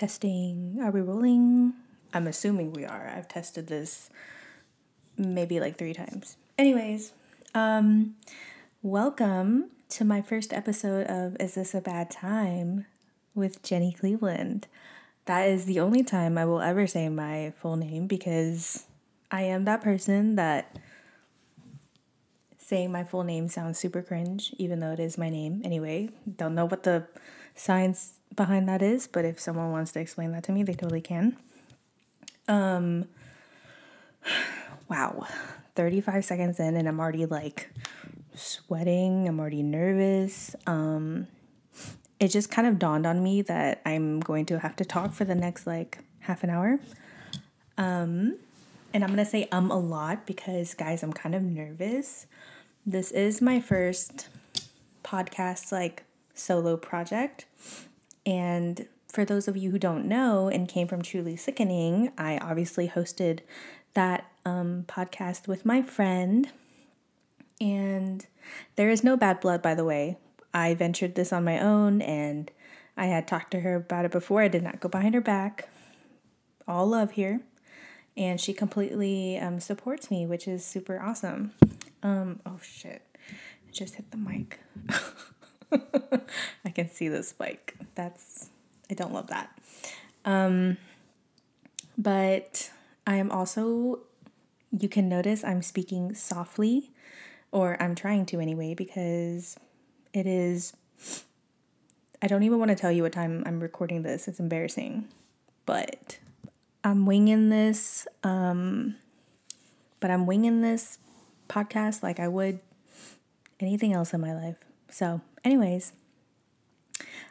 Testing. Are we rolling? I'm assuming we are. I've tested this maybe like three times. Anyways, um, welcome to my first episode of Is This a Bad Time with Jenny Cleveland. That is the only time I will ever say my full name because I am that person that saying my full name sounds super cringe, even though it is my name. Anyway, don't know what the science behind that is, but if someone wants to explain that to me, they totally can. Um, wow, 35 seconds in, and I'm already like sweating, I'm already nervous. Um, it just kind of dawned on me that I'm going to have to talk for the next like half an hour. Um, and I'm gonna say um a lot because, guys, I'm kind of nervous. This is my first podcast, like solo project. And for those of you who don't know and came from Truly Sickening, I obviously hosted that um, podcast with my friend. And there is no bad blood, by the way. I ventured this on my own and I had talked to her about it before. I did not go behind her back. All love here. And she completely um, supports me, which is super awesome. Um, oh shit. I just hit the mic. I can see the spike. That's, I don't love that. Um, but I am also, you can notice I'm speaking softly, or I'm trying to anyway, because it is, I don't even want to tell you what time I'm recording this. It's embarrassing. But I'm winging this, um, but I'm winging this podcast like I would anything else in my life. So, anyways,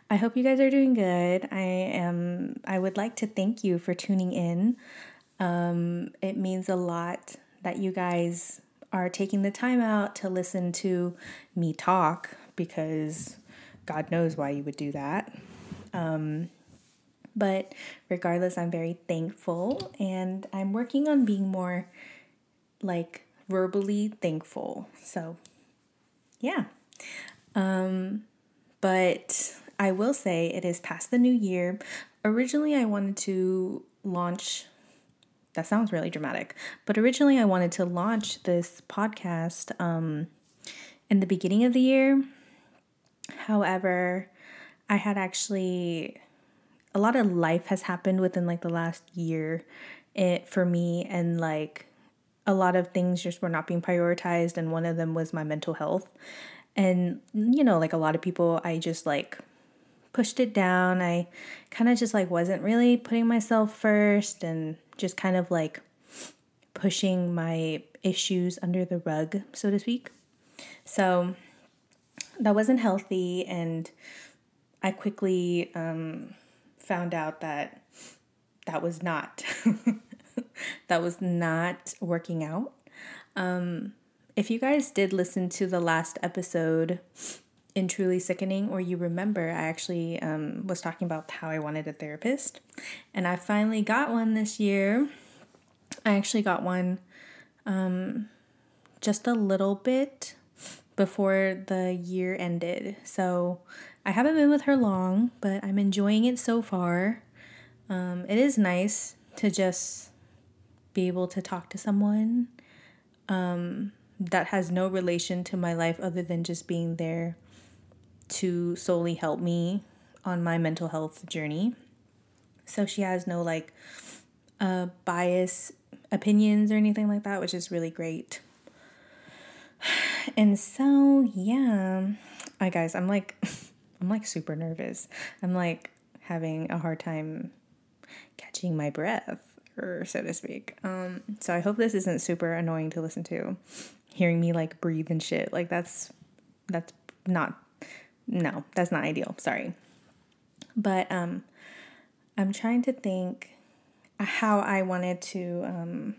I hope you guys are doing good. I am I would like to thank you for tuning in. Um, it means a lot that you guys are taking the time out to listen to me talk because God knows why you would do that. Um, but regardless, I'm very thankful and I'm working on being more like verbally thankful. So, yeah. Um, but I will say it is past the new year. Originally, I wanted to launch. That sounds really dramatic, but originally I wanted to launch this podcast um, in the beginning of the year. However, I had actually a lot of life has happened within like the last year it for me and like a lot of things just were not being prioritized and one of them was my mental health and you know like a lot of people i just like pushed it down. I kind of just like wasn't really putting myself first and just kind of like pushing my issues under the rug so to speak. So that wasn't healthy and i quickly um, found out that that was not that was not working out. Um, if you guys did listen to the last episode in Truly Sickening, or you remember, I actually um, was talking about how I wanted a therapist, and I finally got one this year. I actually got one um, just a little bit before the year ended. So I haven't been with her long, but I'm enjoying it so far. Um, it is nice to just be able to talk to someone. Um, that has no relation to my life other than just being there to solely help me on my mental health journey. So she has no like uh, bias opinions or anything like that, which is really great. And so, yeah, I guys, I'm like, I'm like super nervous. I'm like having a hard time catching my breath, or so to speak. Um, so I hope this isn't super annoying to listen to hearing me like breathe and shit. Like that's that's not no, that's not ideal. Sorry. But um I'm trying to think how I wanted to um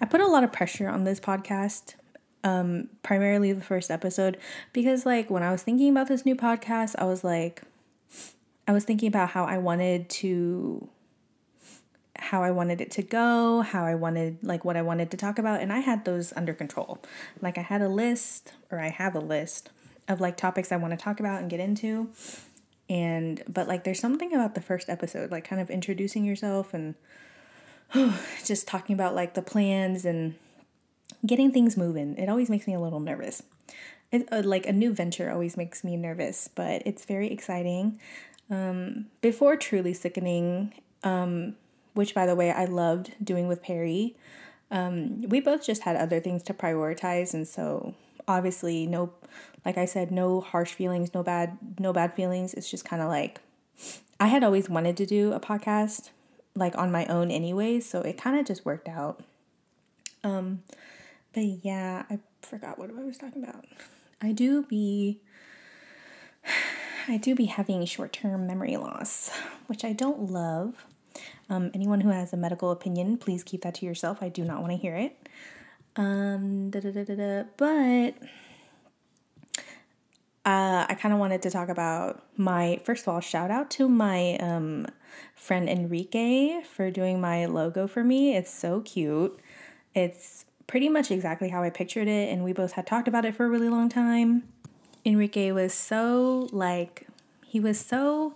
I put a lot of pressure on this podcast um primarily the first episode because like when I was thinking about this new podcast, I was like I was thinking about how I wanted to how I wanted it to go, how I wanted, like what I wanted to talk about. And I had those under control. Like I had a list, or I have a list of like topics I want to talk about and get into. And but like there's something about the first episode, like kind of introducing yourself and just talking about like the plans and getting things moving. It always makes me a little nervous. It, uh, like a new venture always makes me nervous, but it's very exciting. Um, before Truly Sickening, um, which by the way I loved doing with Perry, um, we both just had other things to prioritize, and so obviously no, like I said, no harsh feelings, no bad, no bad feelings. It's just kind of like I had always wanted to do a podcast like on my own anyway, so it kind of just worked out. Um, but yeah, I forgot what I was talking about. I do be I do be having short-term memory loss, which I don't love. Um, anyone who has a medical opinion, please keep that to yourself. I do not want to hear it. Um. But uh, I kind of wanted to talk about my first of all, shout out to my um, friend Enrique for doing my logo for me. It's so cute. It's pretty much exactly how I pictured it, and we both had talked about it for a really long time. Enrique was so like, he was so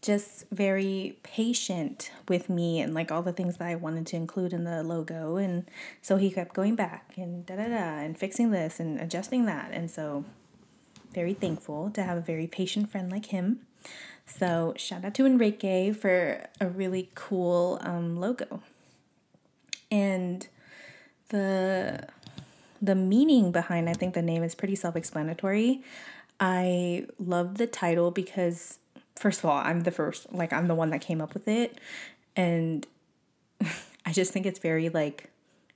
just very patient with me and like all the things that I wanted to include in the logo. And so he kept going back and da da da and fixing this and adjusting that. And so, very thankful to have a very patient friend like him. So, shout out to Enrique for a really cool um, logo. And the the meaning behind I think the name is pretty self-explanatory. I love the title because first of all, I'm the first like I'm the one that came up with it and I just think it's very like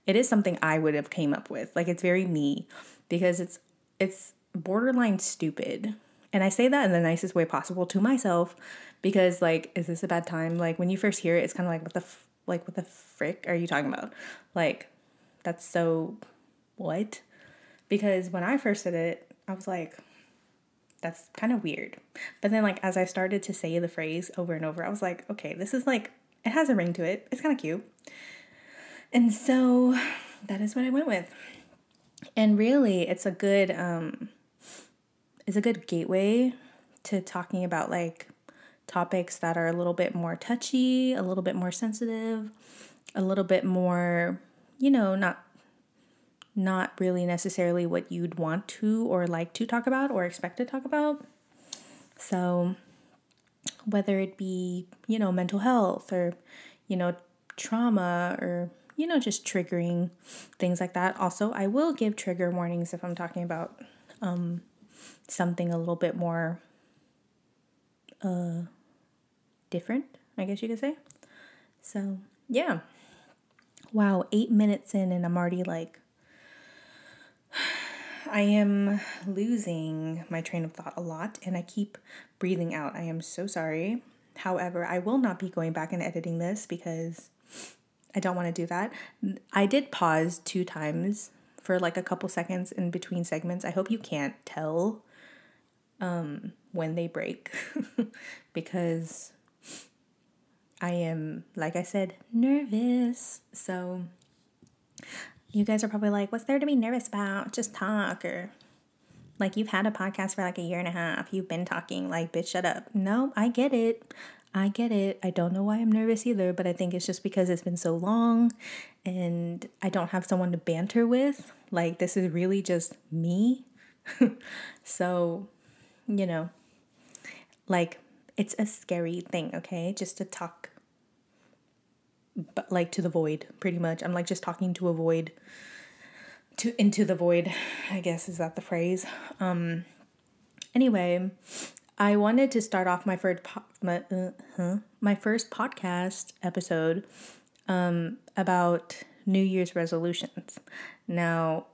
it is something I would have came up with. Like it's very me because it's it's borderline stupid. And I say that in the nicest way possible to myself because like is this a bad time? Like when you first hear it it's kind of like what the f- like what the frick are you talking about? Like that's so what? Because when I first said it, I was like, that's kind of weird. But then, like, as I started to say the phrase over and over, I was like, okay, this is like, it has a ring to it. It's kind of cute. And so that is what I went with. And really, it's a good, um, it's a good gateway to talking about like topics that are a little bit more touchy, a little bit more sensitive, a little bit more you know, not not really necessarily what you'd want to or like to talk about or expect to talk about. So, whether it be, you know, mental health or, you know, trauma or, you know, just triggering things like that. Also, I will give trigger warnings if I'm talking about um, something a little bit more uh, different, I guess you could say. So, yeah wow, eight minutes in, and I'm already like, I am losing my train of thought a lot, and I keep breathing out. I am so sorry. However, I will not be going back and editing this because I don't want to do that. I did pause two times for like a couple seconds in between segments. I hope you can't tell um, when they break because I am, like I said, nervous. So you guys are probably like, what's there to be nervous about? Just talk or like you've had a podcast for like a year and a half. You've been talking like, bitch, shut up. No, I get it. I get it. I don't know why I'm nervous either, but I think it's just because it's been so long and I don't have someone to banter with. Like, this is really just me. so, you know, like, it's a scary thing, okay? Just to talk but like to the void pretty much. I'm like just talking to a void to into the void i guess is that the phrase? Um anyway i wanted to start off my first po- my, uh, huh? my first podcast episode um about new year's resolutions. Now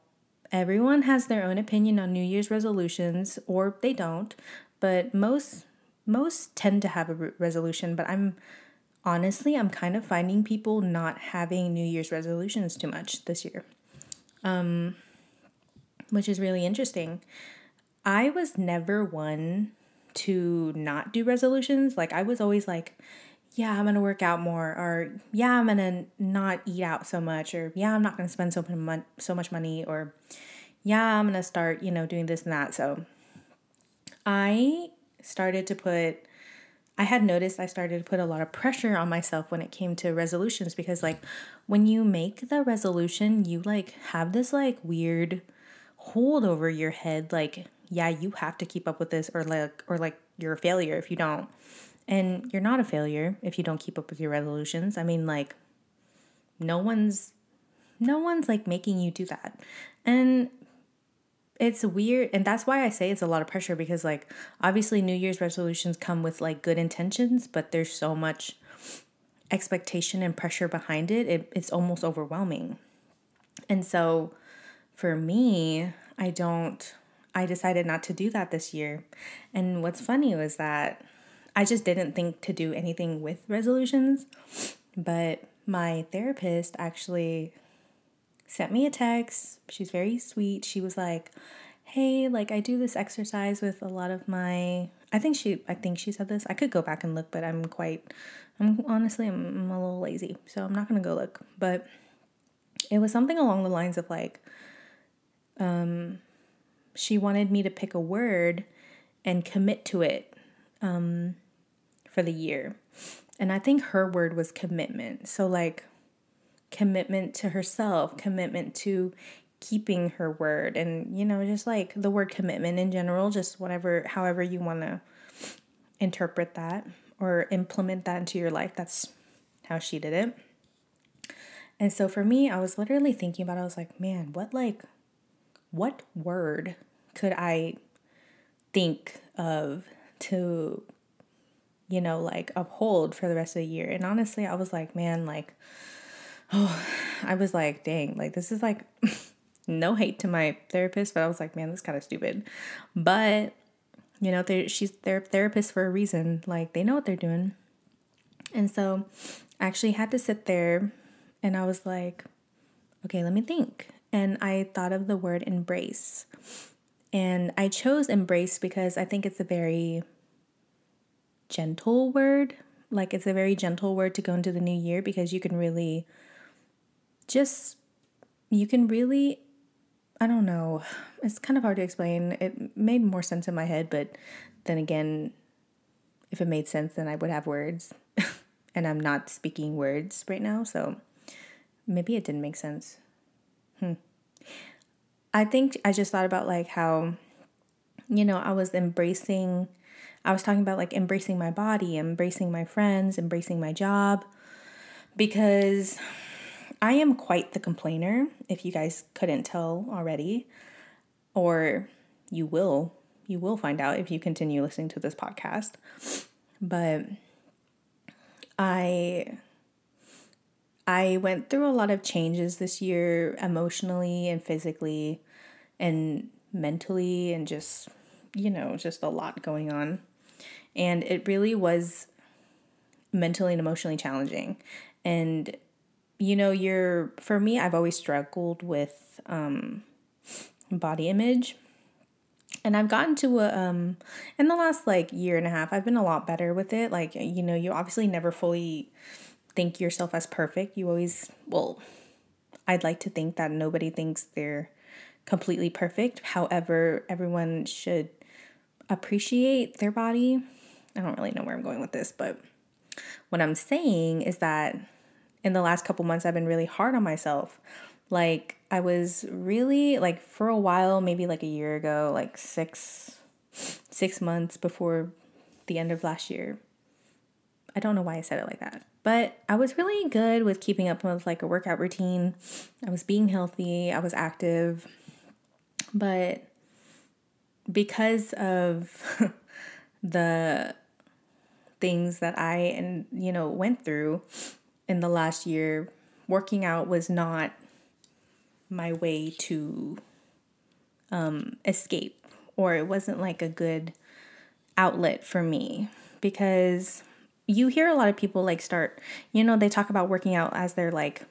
everyone has their own opinion on new year's resolutions or they don't but most most tend to have a re- resolution but i'm honestly, I'm kind of finding people not having New Year's resolutions too much this year, um, which is really interesting. I was never one to not do resolutions. Like, I was always like, yeah, I'm gonna work out more, or yeah, I'm gonna not eat out so much, or yeah, I'm not gonna spend so much so much money, or yeah, I'm gonna start, you know, doing this and that. So, I started to put I had noticed I started to put a lot of pressure on myself when it came to resolutions because like when you make the resolution, you like have this like weird hold over your head like yeah, you have to keep up with this or like or like you're a failure if you don't. And you're not a failure if you don't keep up with your resolutions. I mean like no one's no one's like making you do that. And it's weird and that's why I say it's a lot of pressure because like obviously New Year's resolutions come with like good intentions, but there's so much expectation and pressure behind it. it it's almost overwhelming. And so for me, I don't I decided not to do that this year. And what's funny was that I just didn't think to do anything with resolutions, but my therapist actually sent me a text. She's very sweet. She was like, "Hey, like I do this exercise with a lot of my I think she I think she said this. I could go back and look, but I'm quite I'm honestly I'm, I'm a little lazy. So I'm not going to go look. But it was something along the lines of like um she wanted me to pick a word and commit to it um for the year. And I think her word was commitment. So like commitment to herself, commitment to keeping her word. And you know just like the word commitment in general just whatever however you want to interpret that or implement that into your life that's how she did it. And so for me i was literally thinking about it, i was like man what like what word could i think of to you know like uphold for the rest of the year? And honestly i was like man like oh, I was like, dang, like this is like no hate to my therapist, but I was like, man, this kind of stupid. But you know, she's their therapist for a reason. Like they know what they're doing. And so I actually had to sit there and I was like, okay, let me think. And I thought of the word embrace. And I chose embrace because I think it's a very gentle word. Like it's a very gentle word to go into the new year because you can really just you can really I don't know. It's kind of hard to explain. It made more sense in my head, but then again, if it made sense, then I would have words. and I'm not speaking words right now, so maybe it didn't make sense. Hmm. I think I just thought about like how, you know, I was embracing, I was talking about like embracing my body, embracing my friends, embracing my job, because I am quite the complainer, if you guys couldn't tell already, or you will. You will find out if you continue listening to this podcast. But I I went through a lot of changes this year emotionally and physically and mentally and just you know, just a lot going on. And it really was mentally and emotionally challenging. And you know, you're, for me, I've always struggled with um, body image. And I've gotten to a, um, in the last like year and a half, I've been a lot better with it. Like, you know, you obviously never fully think yourself as perfect. You always, well, I'd like to think that nobody thinks they're completely perfect. However, everyone should appreciate their body. I don't really know where I'm going with this, but what I'm saying is that in the last couple months I've been really hard on myself. Like I was really like for a while, maybe like a year ago, like 6 6 months before the end of last year. I don't know why I said it like that. But I was really good with keeping up with like a workout routine. I was being healthy, I was active. But because of the things that I and you know went through, in the last year, working out was not my way to um, escape, or it wasn't like a good outlet for me because you hear a lot of people like start, you know, they talk about working out as their like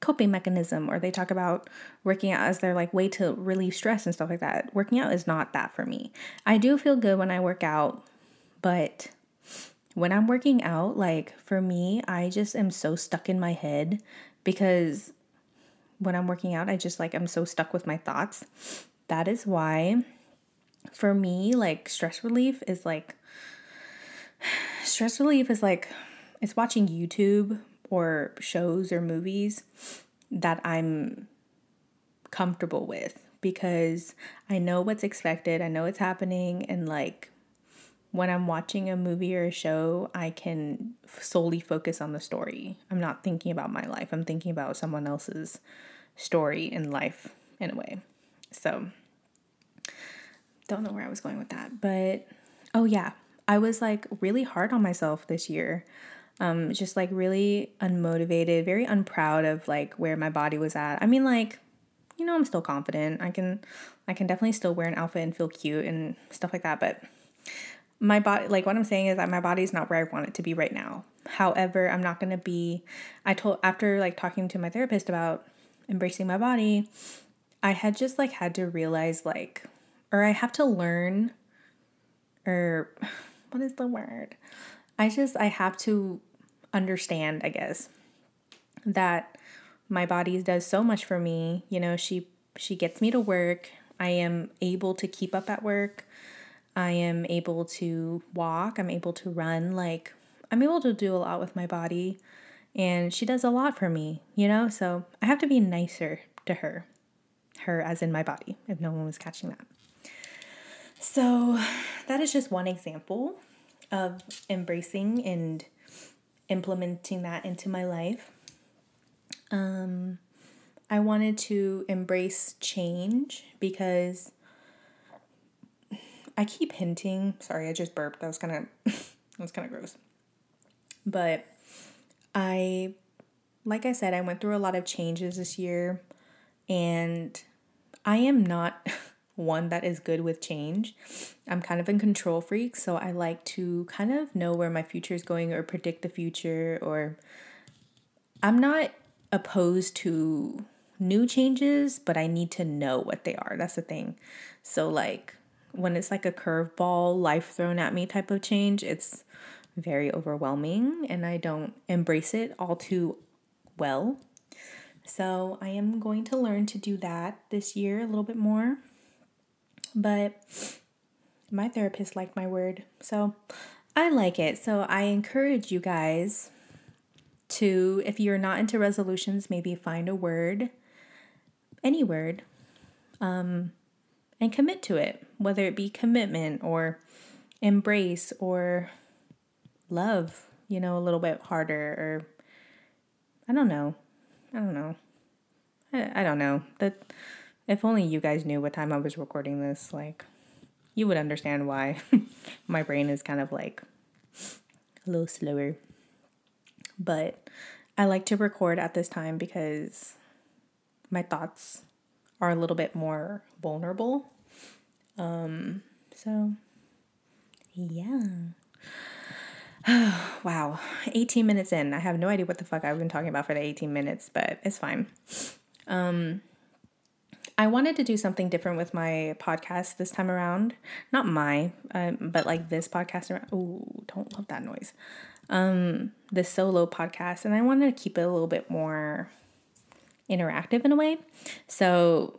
coping mechanism or they talk about working out as their like way to relieve stress and stuff like that. Working out is not that for me. I do feel good when I work out, but when I'm working out, like for me, I just am so stuck in my head because when I'm working out, I just like I'm so stuck with my thoughts. That is why for me, like stress relief is like stress relief is like it's watching YouTube or shows or movies that I'm comfortable with because I know what's expected, I know what's happening, and like when I'm watching a movie or a show, I can solely focus on the story. I'm not thinking about my life, I'm thinking about someone else's story in life in a way. So, don't know where I was going with that, but oh yeah, I was like really hard on myself this year. Um, just like really unmotivated, very unproud of like where my body was at. I mean, like, you know, I'm still confident. I can, I can definitely still wear an outfit and feel cute and stuff like that. But my body, like what I'm saying is that my body is not where I want it to be right now. However, I'm not gonna be. I told after like talking to my therapist about embracing my body, I had just like had to realize like, or I have to learn, or what is the word? I just I have to understand, I guess, that my body does so much for me. You know, she she gets me to work. I am able to keep up at work. I am able to walk. I'm able to run. Like I'm able to do a lot with my body. And she does a lot for me, you know? So I have to be nicer to her. Her as in my body, if no one was catching that. So that is just one example of embracing and implementing that into my life. Um, I wanted to embrace change because I keep hinting. Sorry, I just burped. That was kind of that was kind of gross. But I like I said, I went through a lot of changes this year and I am not one that is good with change. I'm kind of a control freak, so I like to kind of know where my future is going or predict the future or I'm not opposed to new changes, but I need to know what they are. That's the thing. So like when it's like a curveball, life thrown at me type of change, it's very overwhelming and I don't embrace it all too well. So I am going to learn to do that this year a little bit more. But my therapist liked my word. So I like it. So I encourage you guys to, if you're not into resolutions, maybe find a word, any word, um, and commit to it, whether it be commitment or embrace or love, you know, a little bit harder or I don't know. I don't know. I, I don't know. That if only you guys knew what time I was recording this, like you would understand why my brain is kind of like a little slower. But I like to record at this time because my thoughts are a little bit more vulnerable. Um, so, yeah. wow, 18 minutes in. I have no idea what the fuck I've been talking about for the 18 minutes, but it's fine. Um, I wanted to do something different with my podcast this time around. Not my, um, but like this podcast. Oh, don't love that noise. Um, this solo podcast, and I wanted to keep it a little bit more interactive in a way. So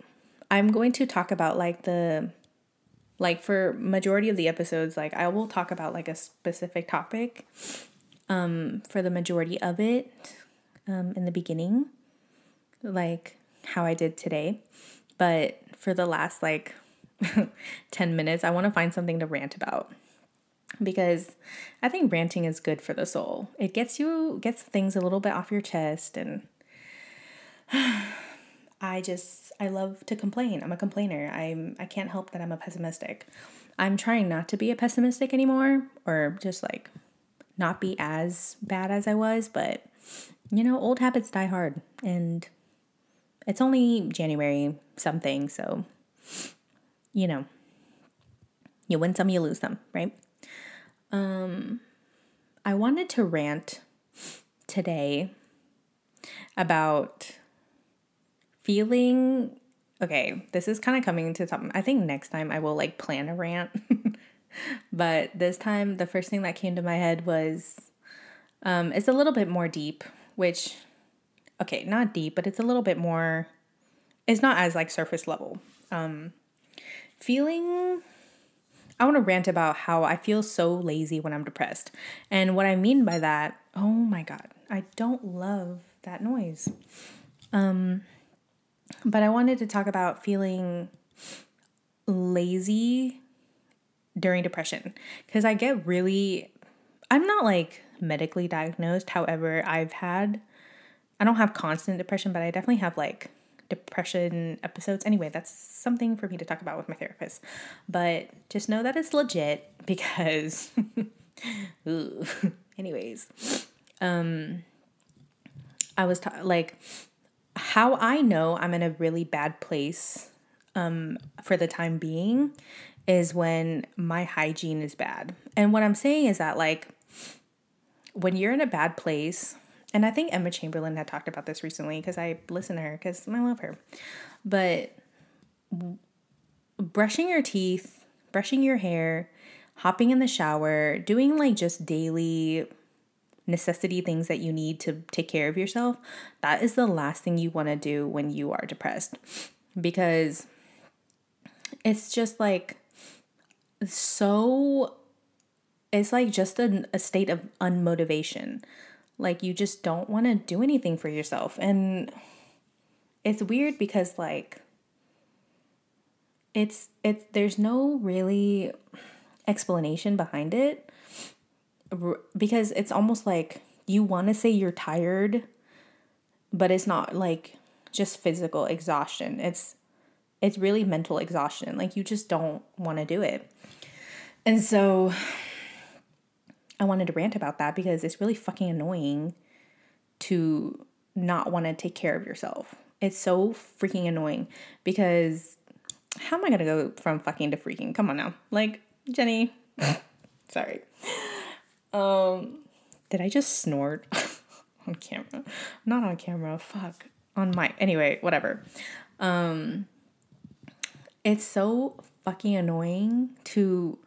I'm going to talk about like the like for majority of the episodes like I will talk about like a specific topic um for the majority of it um in the beginning like how I did today. But for the last like 10 minutes, I want to find something to rant about because I think ranting is good for the soul. It gets you gets things a little bit off your chest and I just I love to complain. I'm a complainer. I'm I can't help that I'm a pessimistic. I'm trying not to be a pessimistic anymore or just like not be as bad as I was, but you know, old habits die hard and it's only January something, so you know, you win some, you lose some, right? Um, I wanted to rant today about feeling okay, this is kind of coming to something. I think next time I will like plan a rant. but this time the first thing that came to my head was um it's a little bit more deep, which okay, not deep, but it's a little bit more it's not as like surface level. Um feeling I want to rant about how I feel so lazy when I'm depressed. And what I mean by that, oh my God, I don't love that noise. Um, but I wanted to talk about feeling lazy during depression because I get really, I'm not like medically diagnosed. However, I've had, I don't have constant depression, but I definitely have like depression episodes. Anyway, that's something for me to talk about with my therapist. But just know that it's legit because, anyways, um, I was ta- like, how I know I'm in a really bad place um, for the time being is when my hygiene is bad. And what I'm saying is that, like, when you're in a bad place, and I think Emma Chamberlain had talked about this recently because I listen to her because I love her. But brushing your teeth, brushing your hair, hopping in the shower, doing like just daily necessity things that you need to take care of yourself, that is the last thing you want to do when you are depressed. Because it's just like so it's like just a, a state of unmotivation like you just don't want to do anything for yourself. And it's weird because like it's it's there's no really explanation behind it because it's almost like you want to say you're tired but it's not like just physical exhaustion. It's it's really mental exhaustion. Like you just don't want to do it. And so I wanted to rant about that because it's really fucking annoying to not want to take care of yourself. It's so freaking annoying because how am I gonna go from fucking to freaking? Come on now. Like, Jenny. Sorry. Um did I just snort on camera? Not on camera. Fuck. On mic. Anyway, whatever. Um it's so fucking annoying to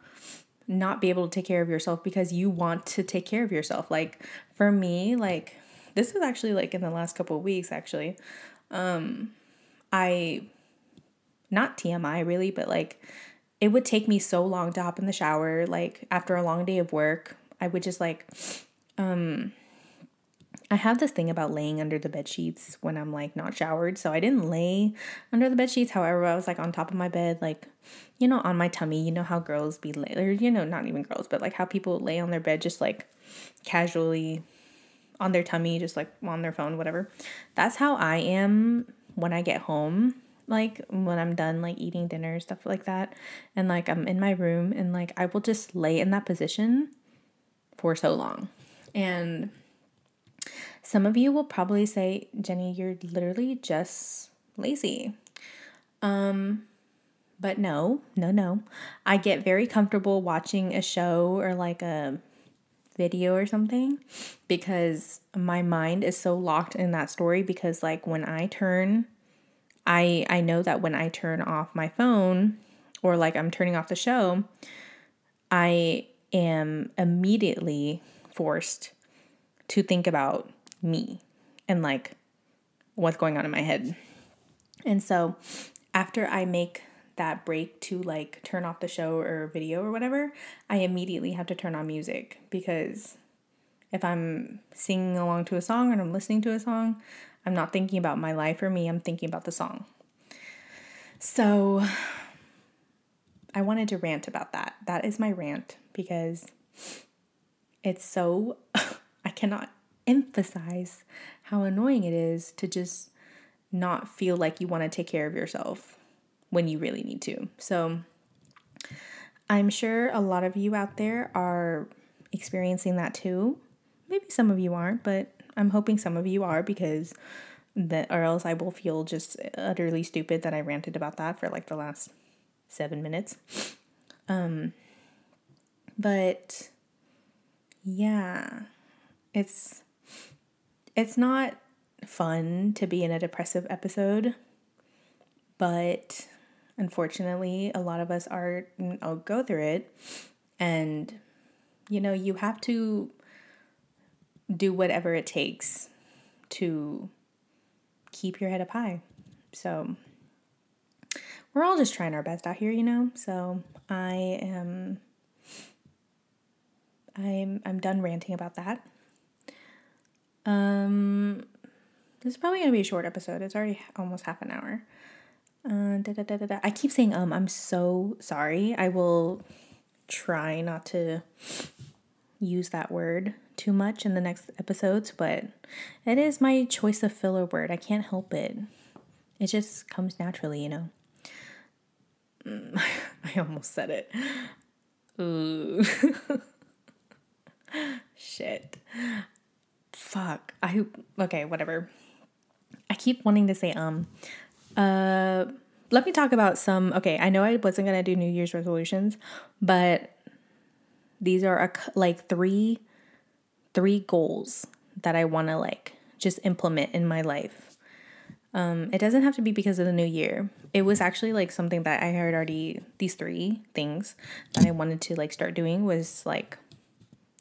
not be able to take care of yourself because you want to take care of yourself. Like for me, like this was actually like in the last couple weeks actually. Um I not TMI really, but like it would take me so long to hop in the shower like after a long day of work. I would just like um I have this thing about laying under the bed sheets when I'm like not showered. So I didn't lay under the bed sheets. However, I was like on top of my bed, like, you know, on my tummy. You know how girls be lay, or, you know, not even girls, but like how people lay on their bed just like casually on their tummy, just like on their phone, whatever. That's how I am when I get home. Like when I'm done, like eating dinner, stuff like that. And like I'm in my room and like I will just lay in that position for so long. And some of you will probably say, Jenny, you're literally just lazy. Um, but no, no, no. I get very comfortable watching a show or like a video or something because my mind is so locked in that story because like when I turn I I know that when I turn off my phone or like I'm turning off the show, I am immediately forced to think about me and like what's going on in my head. And so after I make that break to like turn off the show or video or whatever, I immediately have to turn on music because if I'm singing along to a song or I'm listening to a song, I'm not thinking about my life or me, I'm thinking about the song. So I wanted to rant about that. That is my rant because it's so, I cannot emphasize how annoying it is to just not feel like you want to take care of yourself when you really need to. So I'm sure a lot of you out there are experiencing that too. Maybe some of you aren't, but I'm hoping some of you are because that or else I will feel just utterly stupid that I ranted about that for like the last 7 minutes. Um but yeah, it's it's not fun to be in a depressive episode, but unfortunately, a lot of us are I'll go through it. And you know, you have to do whatever it takes to keep your head up high. So, we're all just trying our best out here, you know? So I am I'm I'm done ranting about that. Um this is probably gonna be a short episode. It's already almost half an hour. Uh, da, da, da, da. I keep saying um. I'm so sorry. I will try not to use that word too much in the next episodes, but it is my choice of filler word. I can't help it. It just comes naturally, you know. I almost said it. Ooh. Shit. Fuck. I okay, whatever. I keep wanting to say um. Uh let me talk about some okay, I know I wasn't going to do New Year's resolutions, but these are a, like three three goals that I want to like just implement in my life. Um, it doesn't have to be because of the new year. It was actually like something that I had already these three things that I wanted to like start doing was like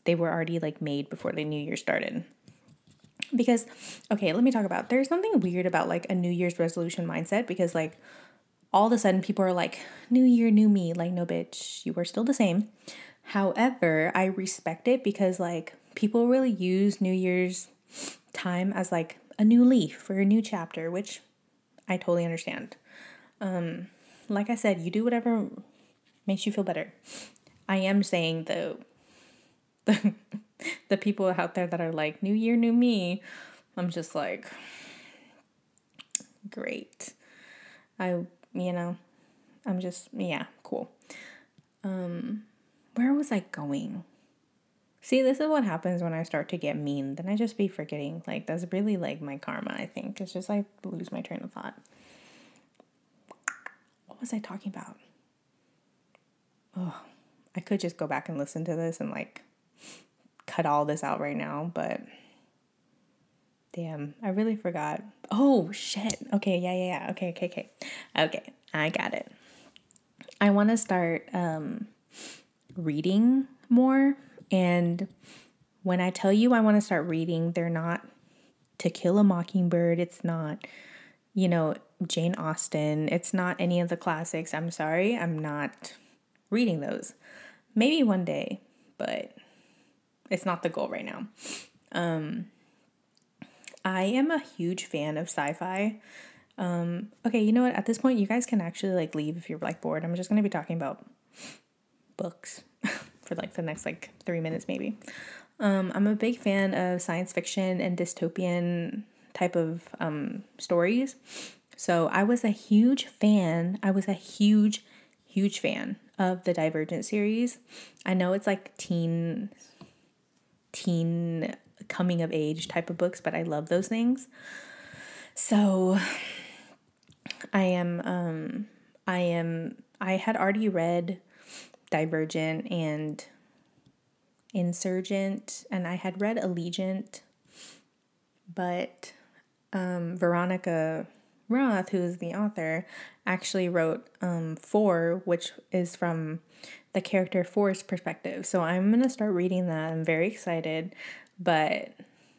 they were already like made before the new year started. Because okay, let me talk about there's something weird about like a new year's resolution mindset because like all of a sudden people are like new year new me like no bitch you are still the same. However i respect it because like people really use new year's time as like a new leaf for a new chapter which i totally understand. Um like i said you do whatever makes you feel better. I am saying though the, people out there that are like new year new me i'm just like great i you know, I'm just, yeah, cool. Um, where was I going? See, this is what happens when I start to get mean. Then I just be forgetting. Like, that's really like my karma, I think. It's just I lose my train of thought. What was I talking about? Oh, I could just go back and listen to this and like cut all this out right now, but Damn, I really forgot. Oh shit. Okay, yeah, yeah, yeah. Okay, okay, okay. Okay, I got it. I want to start um reading more and when I tell you I want to start reading, they're not To Kill a Mockingbird, it's not you know, Jane Austen, it's not any of the classics. I'm sorry, I'm not reading those. Maybe one day, but it's not the goal right now. Um I am a huge fan of sci-fi. Um, okay, you know what? At this point, you guys can actually like leave if you're like bored. I'm just gonna be talking about books for like the next like three minutes maybe. Um, I'm a big fan of science fiction and dystopian type of um, stories. So I was a huge fan. I was a huge, huge fan of the Divergent series. I know it's like teen, teen coming of age type of books, but I love those things. So I am um I am I had already read Divergent and Insurgent and I had read Allegiant, but um, Veronica Roth, who is the author, actually wrote um, Four, which is from the character Four's perspective. So I'm going to start reading that. I'm very excited. But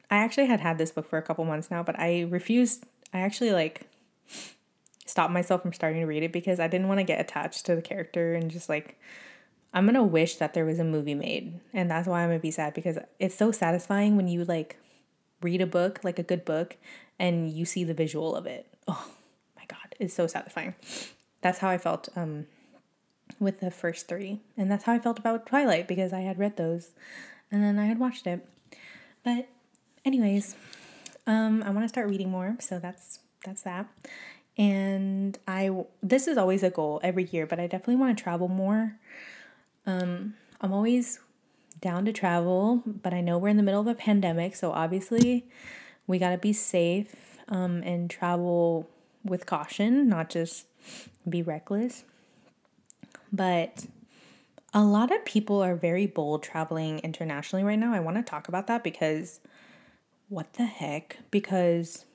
I actually had had this book for a couple months now, but I refused. I actually like stopped myself from starting to read it because I didn't want to get attached to the character and just like I'm gonna wish that there was a movie made, and that's why I'm gonna be sad because it's so satisfying when you like read a book, like a good book, and you see the visual of it. Oh my god, it's so satisfying. That's how I felt um, with the first three, and that's how I felt about Twilight because I had read those, and then I had watched it. But anyways, um, I want to start reading more, so that's that's that. And I this is always a goal every year, but I definitely want to travel more. Um, I'm always down to travel, but I know we're in the middle of a pandemic, so obviously we got to be safe um, and travel with caution, not just be reckless. But a lot of people are very bold traveling internationally right now. I want to talk about that because what the heck? Because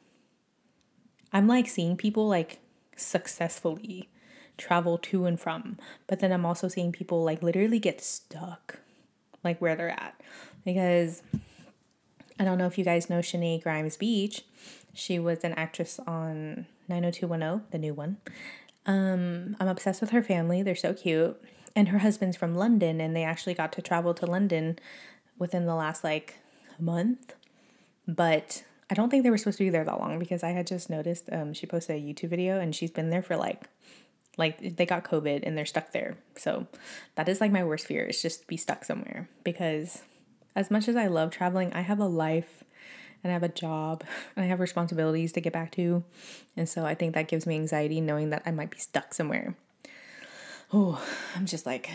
I'm like seeing people like successfully travel to and from, but then I'm also seeing people like literally get stuck like where they're at. Because I don't know if you guys know Shenae Grimes Beach. She was an actress on 90210, the new one. Um, I'm obsessed with her family. They're so cute. And her husband's from London, and they actually got to travel to London within the last like month. But I don't think they were supposed to be there that long because I had just noticed um, she posted a YouTube video and she's been there for like like they got COVID and they're stuck there. So that is like my worst fear is just be stuck somewhere because as much as I love traveling, I have a life and I have a job and I have responsibilities to get back to. And so I think that gives me anxiety knowing that I might be stuck somewhere. Oh, I'm just like,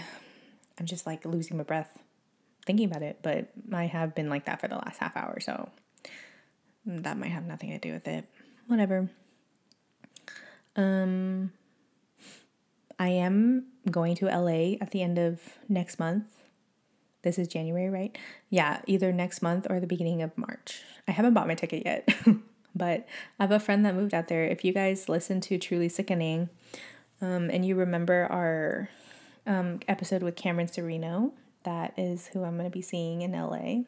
I'm just like losing my breath thinking about it, but I have been like that for the last half hour. So that might have nothing to do with it. Whatever. Um, I am going to LA at the end of next month. This is January, right? Yeah, either next month or the beginning of March. I haven't bought my ticket yet, but I have a friend that moved out there. If you guys listen to Truly Sickening, um, and you remember our um, episode with Cameron Sereno, that is who I'm going to be seeing in LA.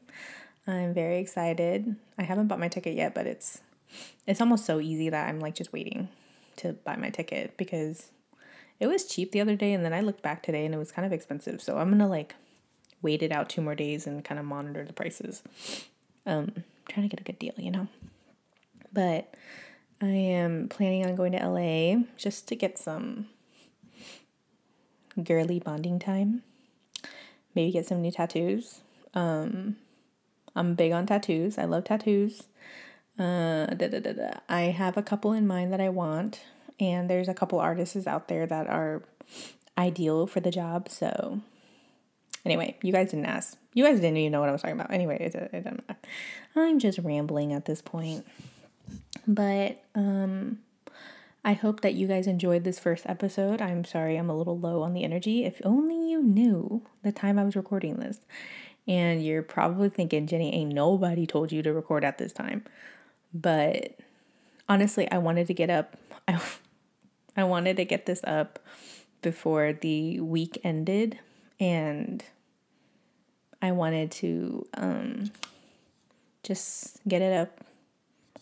I'm very excited. I haven't bought my ticket yet, but it's it's almost so easy that I'm like just waiting to buy my ticket because it was cheap the other day and then I looked back today and it was kind of expensive. So I'm going to like wait it out two more days and kind of monitor the prices. Um trying to get a good deal, you know. But I am planning on going to LA just to get some girly bonding time. Maybe get some new tattoos. Um I'm big on tattoos. I love tattoos. Uh, da, da, da. I have a couple in mind that I want, and there's a couple artists out there that are ideal for the job. So, anyway, you guys didn't ask. You guys didn't even know what I was talking about. Anyway, it, it doesn't matter. I'm just rambling at this point. But um, I hope that you guys enjoyed this first episode. I'm sorry I'm a little low on the energy. If only you knew the time I was recording this. And you're probably thinking, Jenny, ain't nobody told you to record at this time. But honestly, I wanted to get up. I, I wanted to get this up before the week ended. And I wanted to um, just get it up.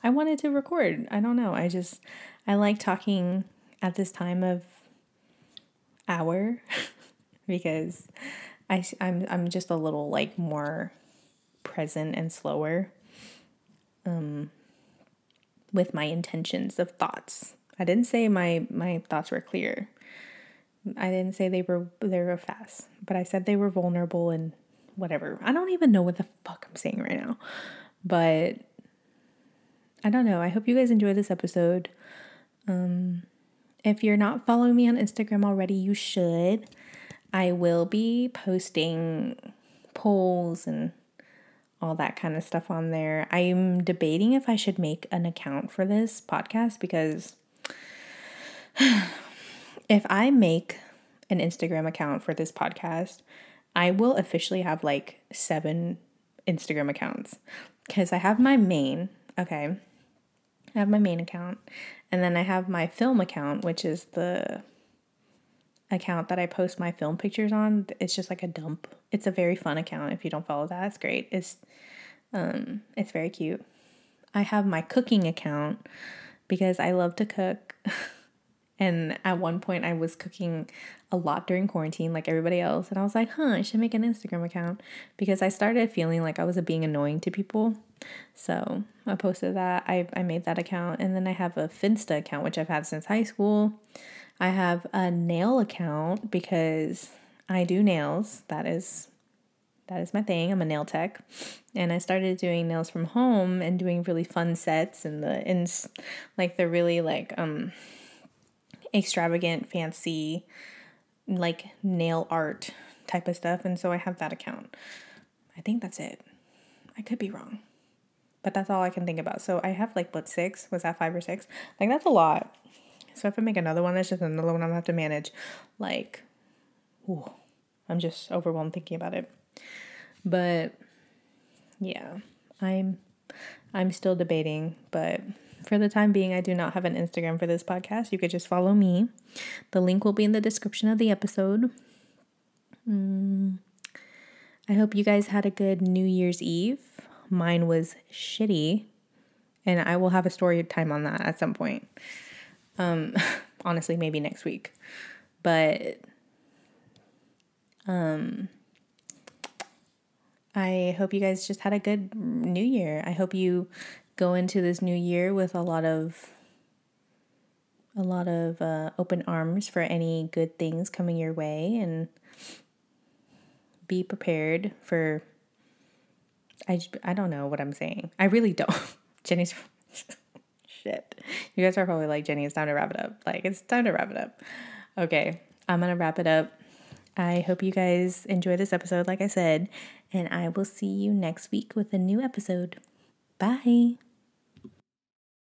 I wanted to record. I don't know. I just, I like talking at this time of hour because I, I'm, I'm just a little like more present and slower um, with my intentions of thoughts. I didn't say my, my thoughts were clear. I didn't say they were they were fast, but I said they were vulnerable and whatever. I don't even know what the fuck I'm saying right now. But I don't know. I hope you guys enjoy this episode. Um if you're not following me on Instagram already, you should. I will be posting polls and all that kind of stuff on there. I'm debating if I should make an account for this podcast because if I make an Instagram account for this podcast, I will officially have like seven Instagram accounts because I have my main, okay. I have my main account, and then I have my film account, which is the account that I post my film pictures on. It's just like a dump. It's a very fun account. If you don't follow that, it's great. It's um it's very cute. I have my cooking account because I love to cook. and at one point I was cooking a lot during quarantine like everybody else and I was like, "Huh, I should make an Instagram account" because I started feeling like I was being annoying to people. So, I posted that. I I made that account and then I have a Finsta account which I've had since high school. I have a nail account because I do nails. That is that is my thing. I'm a nail tech. And I started doing nails from home and doing really fun sets and the in like the really like um extravagant fancy like nail art type of stuff and so I have that account. I think that's it. I could be wrong. But that's all I can think about. So I have like what six? Was that five or six? Like that's a lot. So if I make another one, that's just another one I'm gonna have to manage. Like, ooh, I'm just overwhelmed thinking about it. But yeah, I'm I'm still debating, but for the time being, I do not have an Instagram for this podcast. You could just follow me. The link will be in the description of the episode. Mm, I hope you guys had a good New Year's Eve. Mine was shitty, and I will have a story time on that at some point. Um, honestly, maybe next week. But um I hope you guys just had a good new year. I hope you go into this new year with a lot of a lot of uh, open arms for any good things coming your way and be prepared for I, I don't know what I'm saying. I really don't. Jenny's shit. You guys are probably like, Jenny, it's time to wrap it up. Like, it's time to wrap it up. Okay, I'm gonna wrap it up. I hope you guys enjoy this episode, like I said, and I will see you next week with a new episode. Bye.